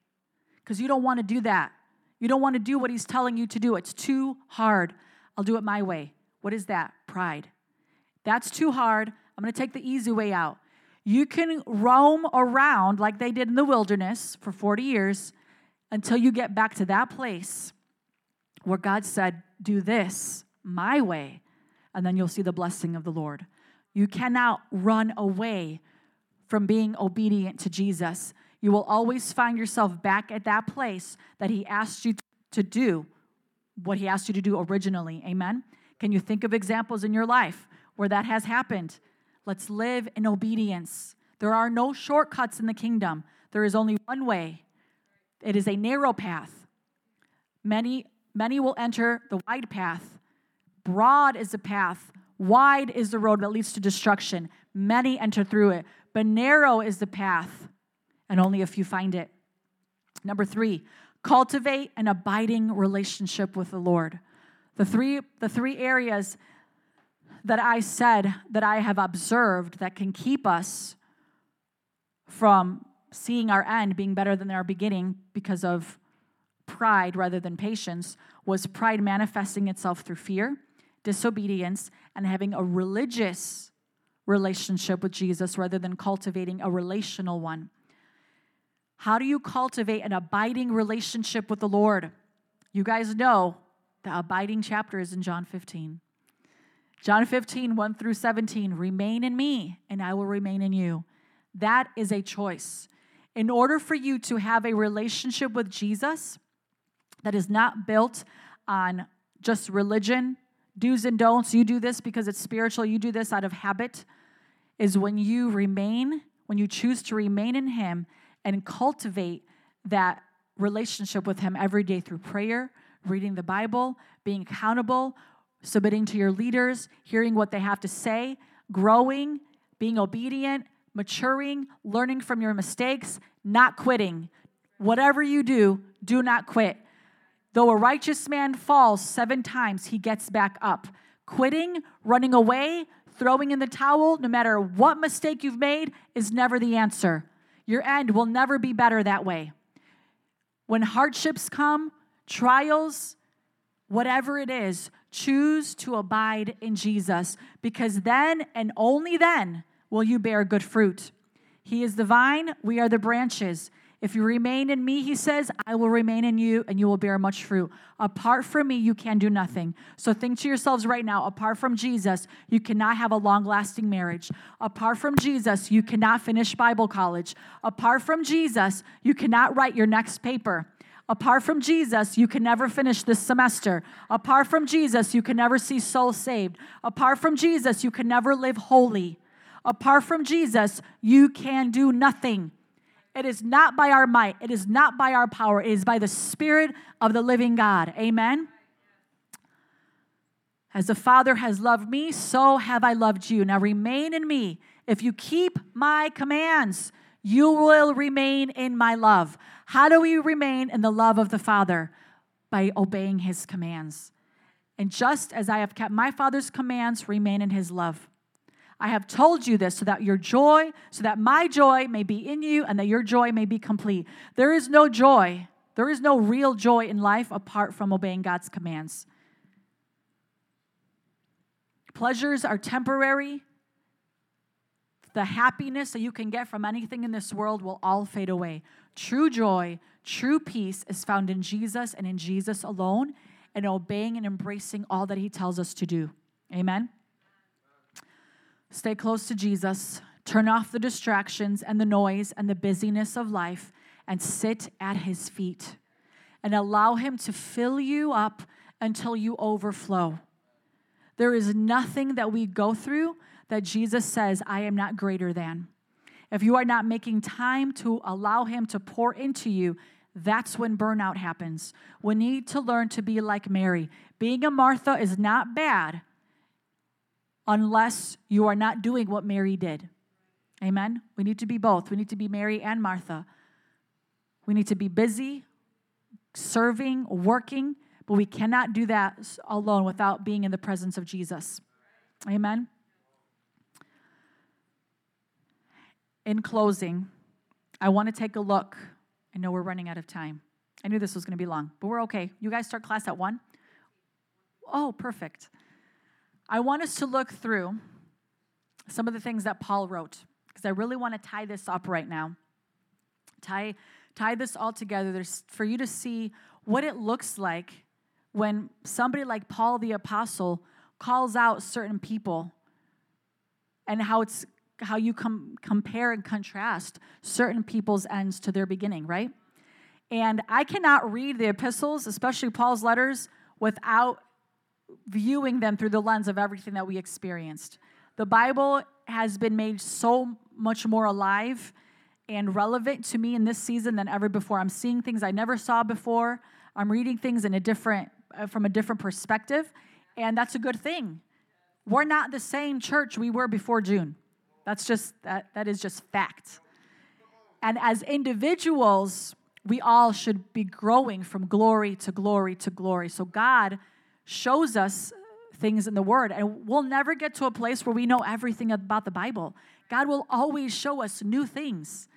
because you don't want to do that. You don't want to do what he's telling you to do. It's too hard. I'll do it my way. What is that? Pride. That's too hard. I'm going to take the easy way out. You can roam around like they did in the wilderness for 40 years until you get back to that place where God said, Do this my way, and then you'll see the blessing of the Lord. You cannot run away from being obedient to Jesus. You will always find yourself back at that place that He asked you to do what He asked you to do originally. Amen? Can you think of examples in your life where that has happened? Let's live in obedience. There are no shortcuts in the kingdom, there is only one way. It is a narrow path. Many, many will enter the wide path. Broad is the path Wide is the road that leads to destruction. Many enter through it, but narrow is the path, and only a few find it. Number three, cultivate an abiding relationship with the Lord. The three, the three areas that I said that I have observed that can keep us from seeing our end being better than our beginning because of pride rather than patience was pride manifesting itself through fear disobedience, and having a religious relationship with Jesus rather than cultivating a relational one. How do you cultivate an abiding relationship with the Lord? You guys know the abiding chapter is in John 15. John 15, 1 through 17. Remain in me, and I will remain in you. That is a choice. In order for you to have a relationship with Jesus that is not built on just religion do's and don'ts, you do this because it's spiritual, you do this out of habit, is when you remain, when you choose to remain in Him and cultivate that relationship with Him every day through prayer, reading the Bible, being accountable, submitting to your leaders, hearing what they have to say, growing, being obedient, maturing, learning from your mistakes, not quitting. Whatever you do, do not quit. Though a righteous man falls seven times, he gets back up. Quitting, running away, throwing in the towel, no matter what mistake you've made, is never the answer. Your end will never be better that way. When hardships come, trials, whatever it is, choose to abide in Jesus because then and only then will you bear good fruit. He is the vine, we are the branches. If you remain in me, he says, I will remain in you and you will bear much fruit. Apart from me, you can do nothing. So think to yourselves right now apart from Jesus, you cannot have a long lasting marriage. Apart from Jesus, you cannot finish Bible college. Apart from Jesus, you cannot write your next paper. Apart from Jesus, you can never finish this semester. Apart from Jesus, you can never see souls saved. Apart from Jesus, you can never live holy. Apart from Jesus, you can do nothing. It is not by our might, it is not by our power, it is by the Spirit of the living God. Amen. As the Father has loved me, so have I loved you. Now remain in me. If you keep my commands, you will remain in my love. How do we remain in the love of the Father? By obeying his commands. And just as I have kept my Father's commands, remain in his love. I have told you this so that your joy, so that my joy may be in you and that your joy may be complete. There is no joy, there is no real joy in life apart from obeying God's commands. Pleasures are temporary. The happiness that you can get from anything in this world will all fade away. True joy, true peace is found in Jesus and in Jesus alone, and obeying and embracing all that He tells us to do. Amen. Stay close to Jesus. Turn off the distractions and the noise and the busyness of life and sit at his feet and allow him to fill you up until you overflow. There is nothing that we go through that Jesus says, I am not greater than. If you are not making time to allow him to pour into you, that's when burnout happens. We need to learn to be like Mary. Being a Martha is not bad, unless you are not doing what Mary did. Amen? We need to be both. We need to be Mary and Martha. We need to be busy, serving, working, but we cannot do that alone without being in the presence of Jesus. Amen? In closing, I want to take a look. I know we're running out of time. I knew this was going to be long, but we're okay. You guys start class at 1? Oh, perfect. I want us to look through some of the things that Paul wrote because I really want to tie this up right now. Tie, tie this all together There's, for you to see what it looks like when somebody like Paul the apostle calls out certain people and how it's how you com- compare and contrast certain people's ends to their beginning, right? And I cannot read the epistles, especially Paul's letters, without viewing them through the lens of everything that we experienced. The Bible has been made so much more alive and relevant to me in this season than ever before. I'm seeing things I never saw before. I'm reading things in a different uh, from a different perspective, and that's a good thing. We're not the same church we were before June. That's just that that is just fact. And as individuals, we all should be growing from glory to glory to glory. So God shows us things in the Word, and we'll never get to a place where we know everything about the Bible. God will always show us new things.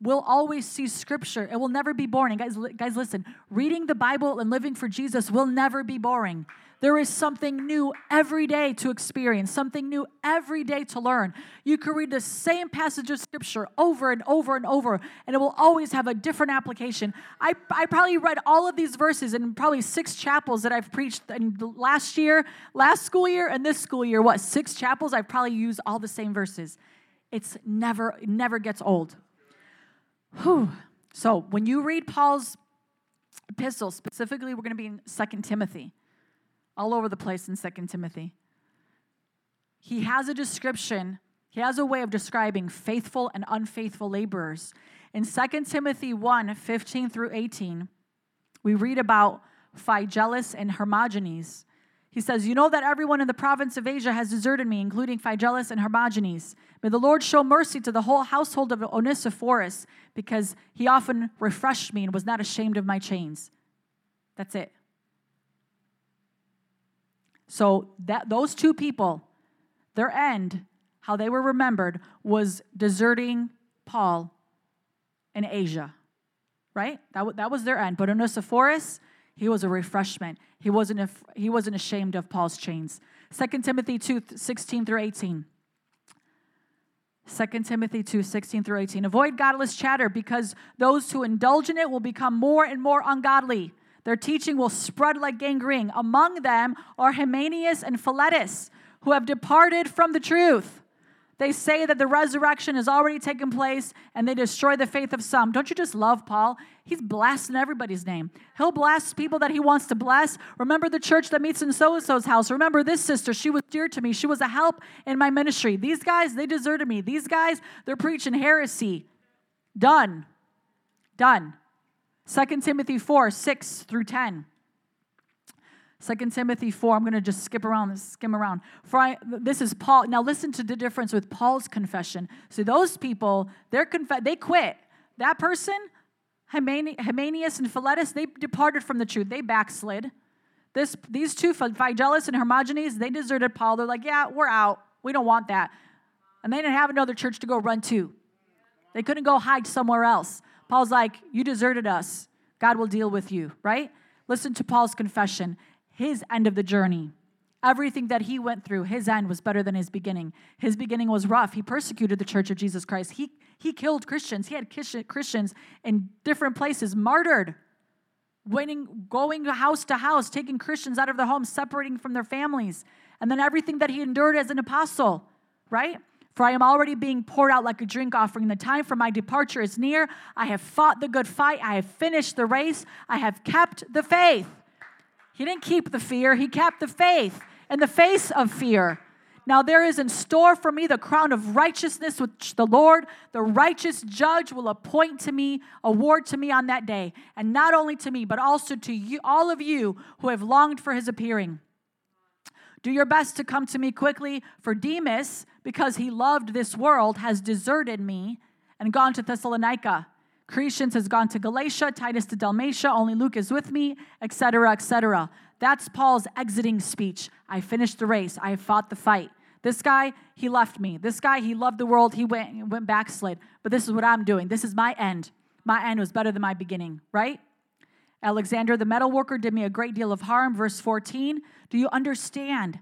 We'll always see scripture. It will never be boring. Guys, guys, listen. Reading the Bible and living for Jesus will never be boring. There is something new every day to experience, something new every day to learn. You can read the same passage of scripture over and over and over, and it will always have a different application. I, I probably read all of these verses in probably six chapels that I've preached in last year, last school year, and this school year. What, six chapels? I've probably used all the same verses. It's never, never gets old. Whew. So when you read Paul's epistle, specifically, we're going to be in Second Timothy all over the place in Second Timothy. He has a description He has a way of describing faithful and unfaithful laborers. In 2 Timothy 1 15 through 18, we read about Phygellus and Hermogenes. He says, You know that everyone in the province of Asia has deserted me, including Phygellus and Hermogenes. May the Lord show mercy to the whole household of Onesiphorus, because he often refreshed me and was not ashamed of my chains. That's it. So that those two people, their end, how they were remembered, was deserting Paul in Asia. Right? That, that was their end. But Onesiphorus, he was a refreshment. He wasn't, he wasn't ashamed of Paul's chains. 2 Timothy 2 16 through 18. 2 Timothy 2 16 through 18. Avoid godless chatter because those who indulge in it will become more and more ungodly. Their teaching will spread like gangrene. Among them are Hymenaeus and Philetus, who have departed from the truth. They say that the resurrection has already taken place and they destroy the faith of some. Don't you just love Paul? He's blasting everybody's name. He'll blast people that he wants to bless. Remember the church that meets in so and so's house. Remember this sister. She was dear to me. She was a help in my ministry. These guys, they deserted me. These guys, they're preaching heresy. Done. Done. 2 Timothy 4 6 through 10. 2 Timothy 4, I'm going to just skip around, skim around. For I, this is Paul. Now listen to the difference with Paul's confession. So those people, they're they quit. That person, Hymenaeus and Philetus, they departed from the truth. They backslid. This, these two, Phygellus and Hermogenes, they deserted Paul. They're like, yeah, we're out. We don't want that. And they didn't have another church to go run to. They couldn't go hide somewhere else. Paul's like, you deserted us. God will deal with you, right? Listen to Paul's confession his end of the journey. Everything that he went through, his end was better than his beginning. His beginning was rough. He persecuted the church of Jesus Christ. He, he killed Christians. He had Christians in different places martyred, winning, going house to house, taking Christians out of their homes, separating from their families. And then everything that he endured as an apostle, right? For I am already being poured out like a drink offering. The time for my departure is near. I have fought the good fight. I have finished the race. I have kept the faith. He didn't keep the fear, he kept the faith in the face of fear. Now there is in store for me the crown of righteousness, which the Lord, the righteous judge, will appoint to me, award to me on that day. And not only to me, but also to you, all of you who have longed for his appearing. Do your best to come to me quickly, for Demas, because he loved this world, has deserted me and gone to Thessalonica. Crescens has gone to Galatia, Titus to Dalmatia, only Luke is with me, etc., etc. That's Paul's exiting speech. I finished the race. I fought the fight. This guy, he left me. This guy, he loved the world. He went, went backslid. But this is what I'm doing. This is my end. My end was better than my beginning, right? Alexander the metal worker did me a great deal of harm. Verse 14. Do you understand?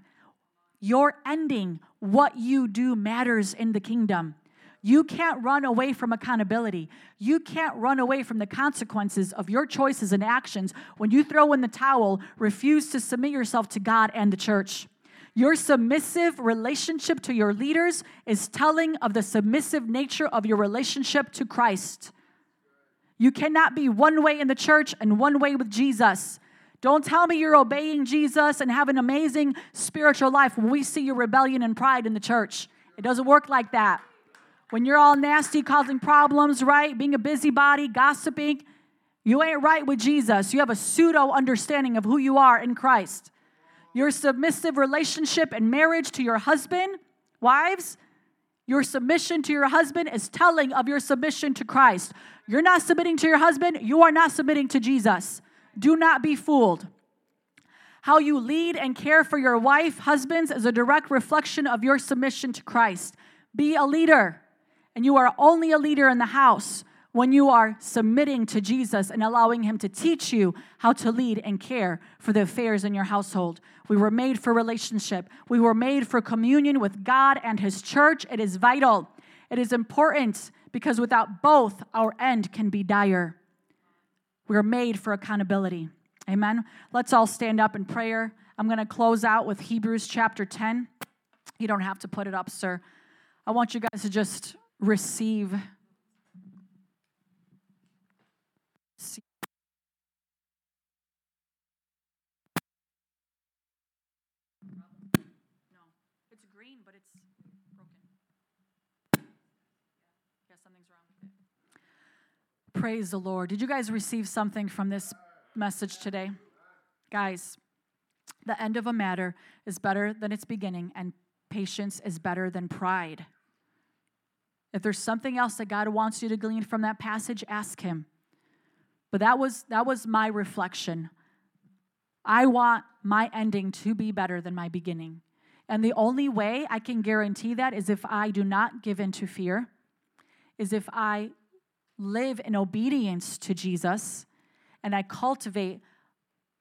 Your ending, what you do matters in the kingdom. You can't run away from accountability. You can't run away from the consequences of your choices and actions when you throw in the towel, refuse to submit yourself to God and the church. Your submissive relationship to your leaders is telling of the submissive nature of your relationship to Christ. You cannot be one way in the church and one way with Jesus. Don't tell me you're obeying Jesus and have an amazing spiritual life when we see your rebellion and pride in the church. It doesn't work like that. When you're all nasty, causing problems, right? Being a busybody, gossiping, you ain't right with Jesus. You have a pseudo understanding of who you are in Christ. Your submissive relationship and marriage to your husband, wives, your submission to your husband is telling of your submission to Christ. You're not submitting to your husband, you are not submitting to Jesus. Do not be fooled. How you lead and care for your wife, husbands, is a direct reflection of your submission to Christ. Be a leader. And you are only a leader in the house when you are submitting to Jesus and allowing Him to teach you how to lead and care for the affairs in your household. We were made for relationship, we were made for communion with God and His church. It is vital, it is important because without both, our end can be dire. We are made for accountability. Amen. Let's all stand up in prayer. I'm going to close out with Hebrews chapter 10. You don't have to put it up, sir. I want you guys to just receive No, it's green, but it's broken. something's wrong with it. Praise the Lord. Did you guys receive something from this message today? Guys, the end of a matter is better than its beginning, and patience is better than pride. If there's something else that God wants you to glean from that passage, ask Him. But that was, that was my reflection. I want my ending to be better than my beginning. And the only way I can guarantee that is if I do not give in to fear, is if I live in obedience to Jesus and I cultivate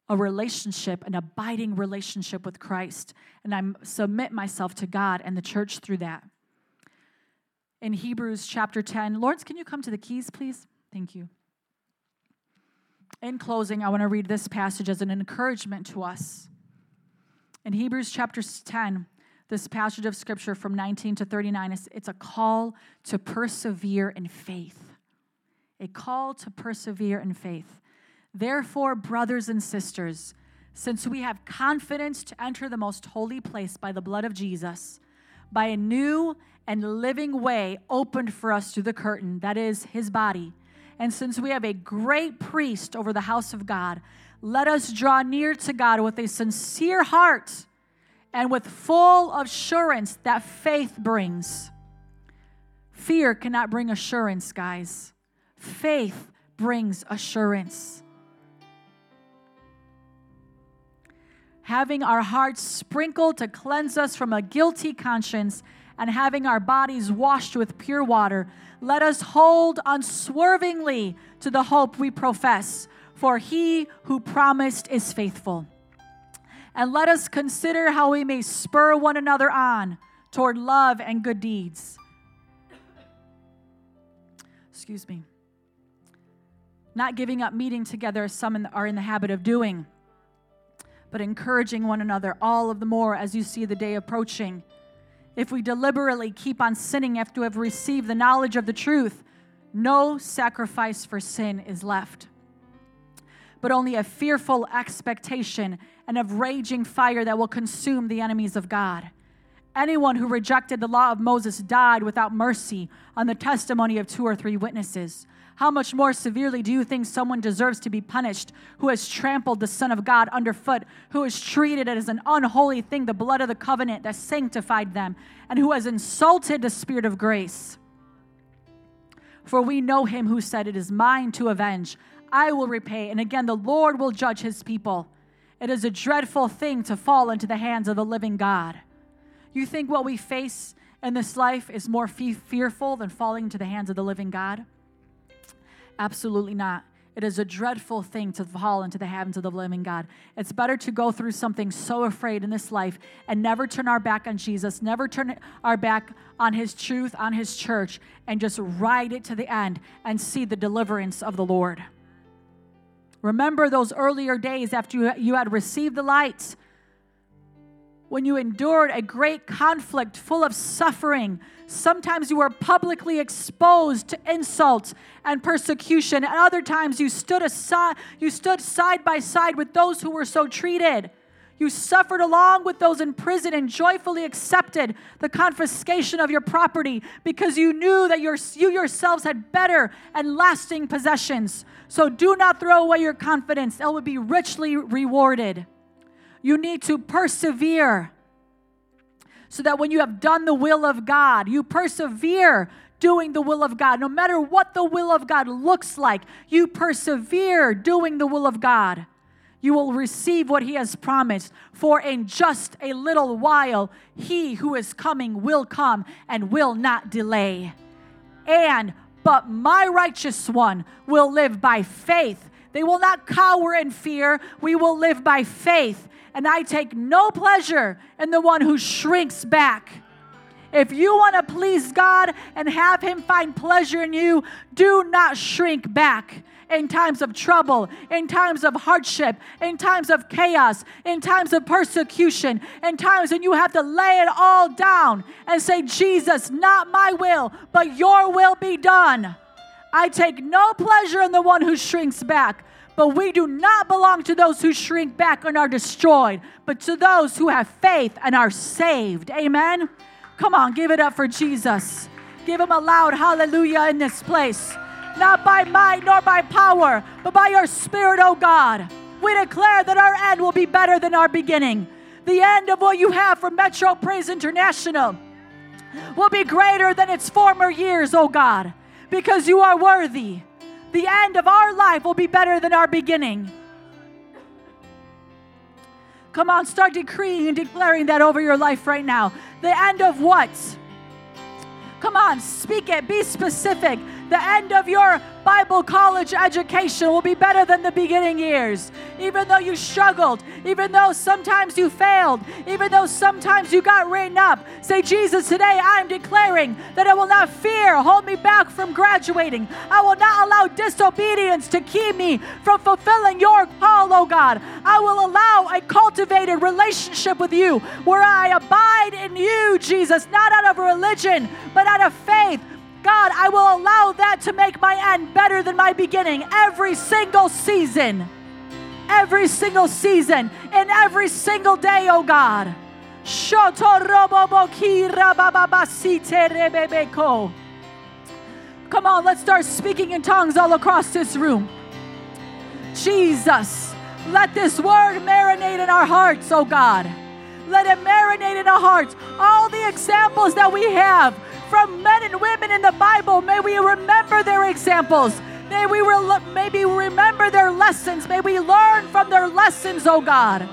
a relationship, an abiding relationship with Christ, and I submit myself to God and the church through that. In Hebrews chapter 10, Lawrence, can you come to the keys, please? Thank you. In closing, I want to read this passage as an encouragement to us. In Hebrews chapter 10, this passage of scripture from 19 to 39 is it's a call to persevere in faith. A call to persevere in faith. Therefore, brothers and sisters, since we have confidence to enter the most holy place by the blood of Jesus, by a new and living way opened for us through the curtain, that is his body, and since we have a great priest over the house of God, let us draw near to God with a sincere heart and with full assurance that faith brings. Fear cannot bring assurance, guys. Faith brings assurance. having our hearts sprinkled to cleanse us from a guilty conscience, and having our bodies washed with pure water, let us hold unswervingly to the hope we profess, for he who promised is faithful. And let us consider how we may spur one another on toward love and good deeds. Excuse me. Not giving up meeting together as some are in the habit of doing but encouraging one another all of the more as you see the day approaching. If we deliberately keep on sinning after we have received the knowledge of the truth, no sacrifice for sin is left, but only a fearful expectation and of raging fire that will consume the enemies of God. Anyone who rejected the law of Moses died without mercy on the testimony of two or three witnesses. How much more severely do you think someone deserves to be punished who has trampled the Son of God underfoot, who has treated it as an unholy thing, the blood of the covenant that sanctified them, and who has insulted the Spirit of grace? For we know him who said, It is mine to avenge, I will repay, and again the Lord will judge his people. It is a dreadful thing to fall into the hands of the living God. You think what we face in this life is more fearful than falling into the hands of the living God? Absolutely not. It is a dreadful thing to fall into the hands of the living God. It's better to go through something so afraid in this life and never turn our back on Jesus, never turn our back on His truth, on His church, and just ride it to the end and see the deliverance of the Lord. Remember those earlier days after you had received the light when you endured a great conflict full of suffering. Sometimes you were publicly exposed to insults and persecution, and other times you stood aside, you stood side by side with those who were so treated. You suffered along with those in prison and joyfully accepted the confiscation of your property because you knew that your, you yourselves had better and lasting possessions. So do not throw away your confidence, it will be richly rewarded. You need to persevere so that when you have done the will of God, you persevere doing the will of God. No matter what the will of God looks like, you persevere doing the will of God. You will receive what He has promised. For in just a little while, He who is coming will come and will not delay. And, but my righteous one will live by faith. They will not cower in fear. We will live by faith and I take no pleasure in the one who shrinks back. If you want to please God and have Him find pleasure in you, do not shrink back in times of trouble, in times of hardship, in times of chaos, in times of persecution, in times when you have to lay it all down and say, Jesus, not my will, but your will be done. I take no pleasure in the one who shrinks back, but we do not belong to those who shrink back and are destroyed, but to those who have faith and are saved. Amen. Come on, give it up for Jesus. Give him a loud hallelujah in this place. Not by might nor by power, but by your spirit, O God. We declare that our end will be better than our beginning. The end of what you have for Metro Praise International will be greater than its former years, O God, because you are worthy. The end of our life will be better than our beginning. Come on, start decreeing and declaring that over your life right now. The end of what? Come on, speak it, be specific. The end of your Bible college education will be better than the beginning years. Even though you struggled, even though sometimes you failed, even though sometimes you got written up, say, Jesus, today I'm declaring that I will not fear hold me back from graduating. I will not allow disobedience to keep me from fulfilling your call, oh God. I will allow a cultivated relationship with you where I abide in you, Jesus, not out of religion, but out of faith God, I will allow that to make my end better than my beginning every single season. Every single season, and every single day, oh God. Come on, let's start speaking in tongues all across this room. Jesus, let this word marinate in our hearts, oh God. Let it marinate in our hearts. All the examples that we have from men and women in the Bible. May we remember their examples. May we re- maybe remember their lessons. May we learn from their lessons, oh God.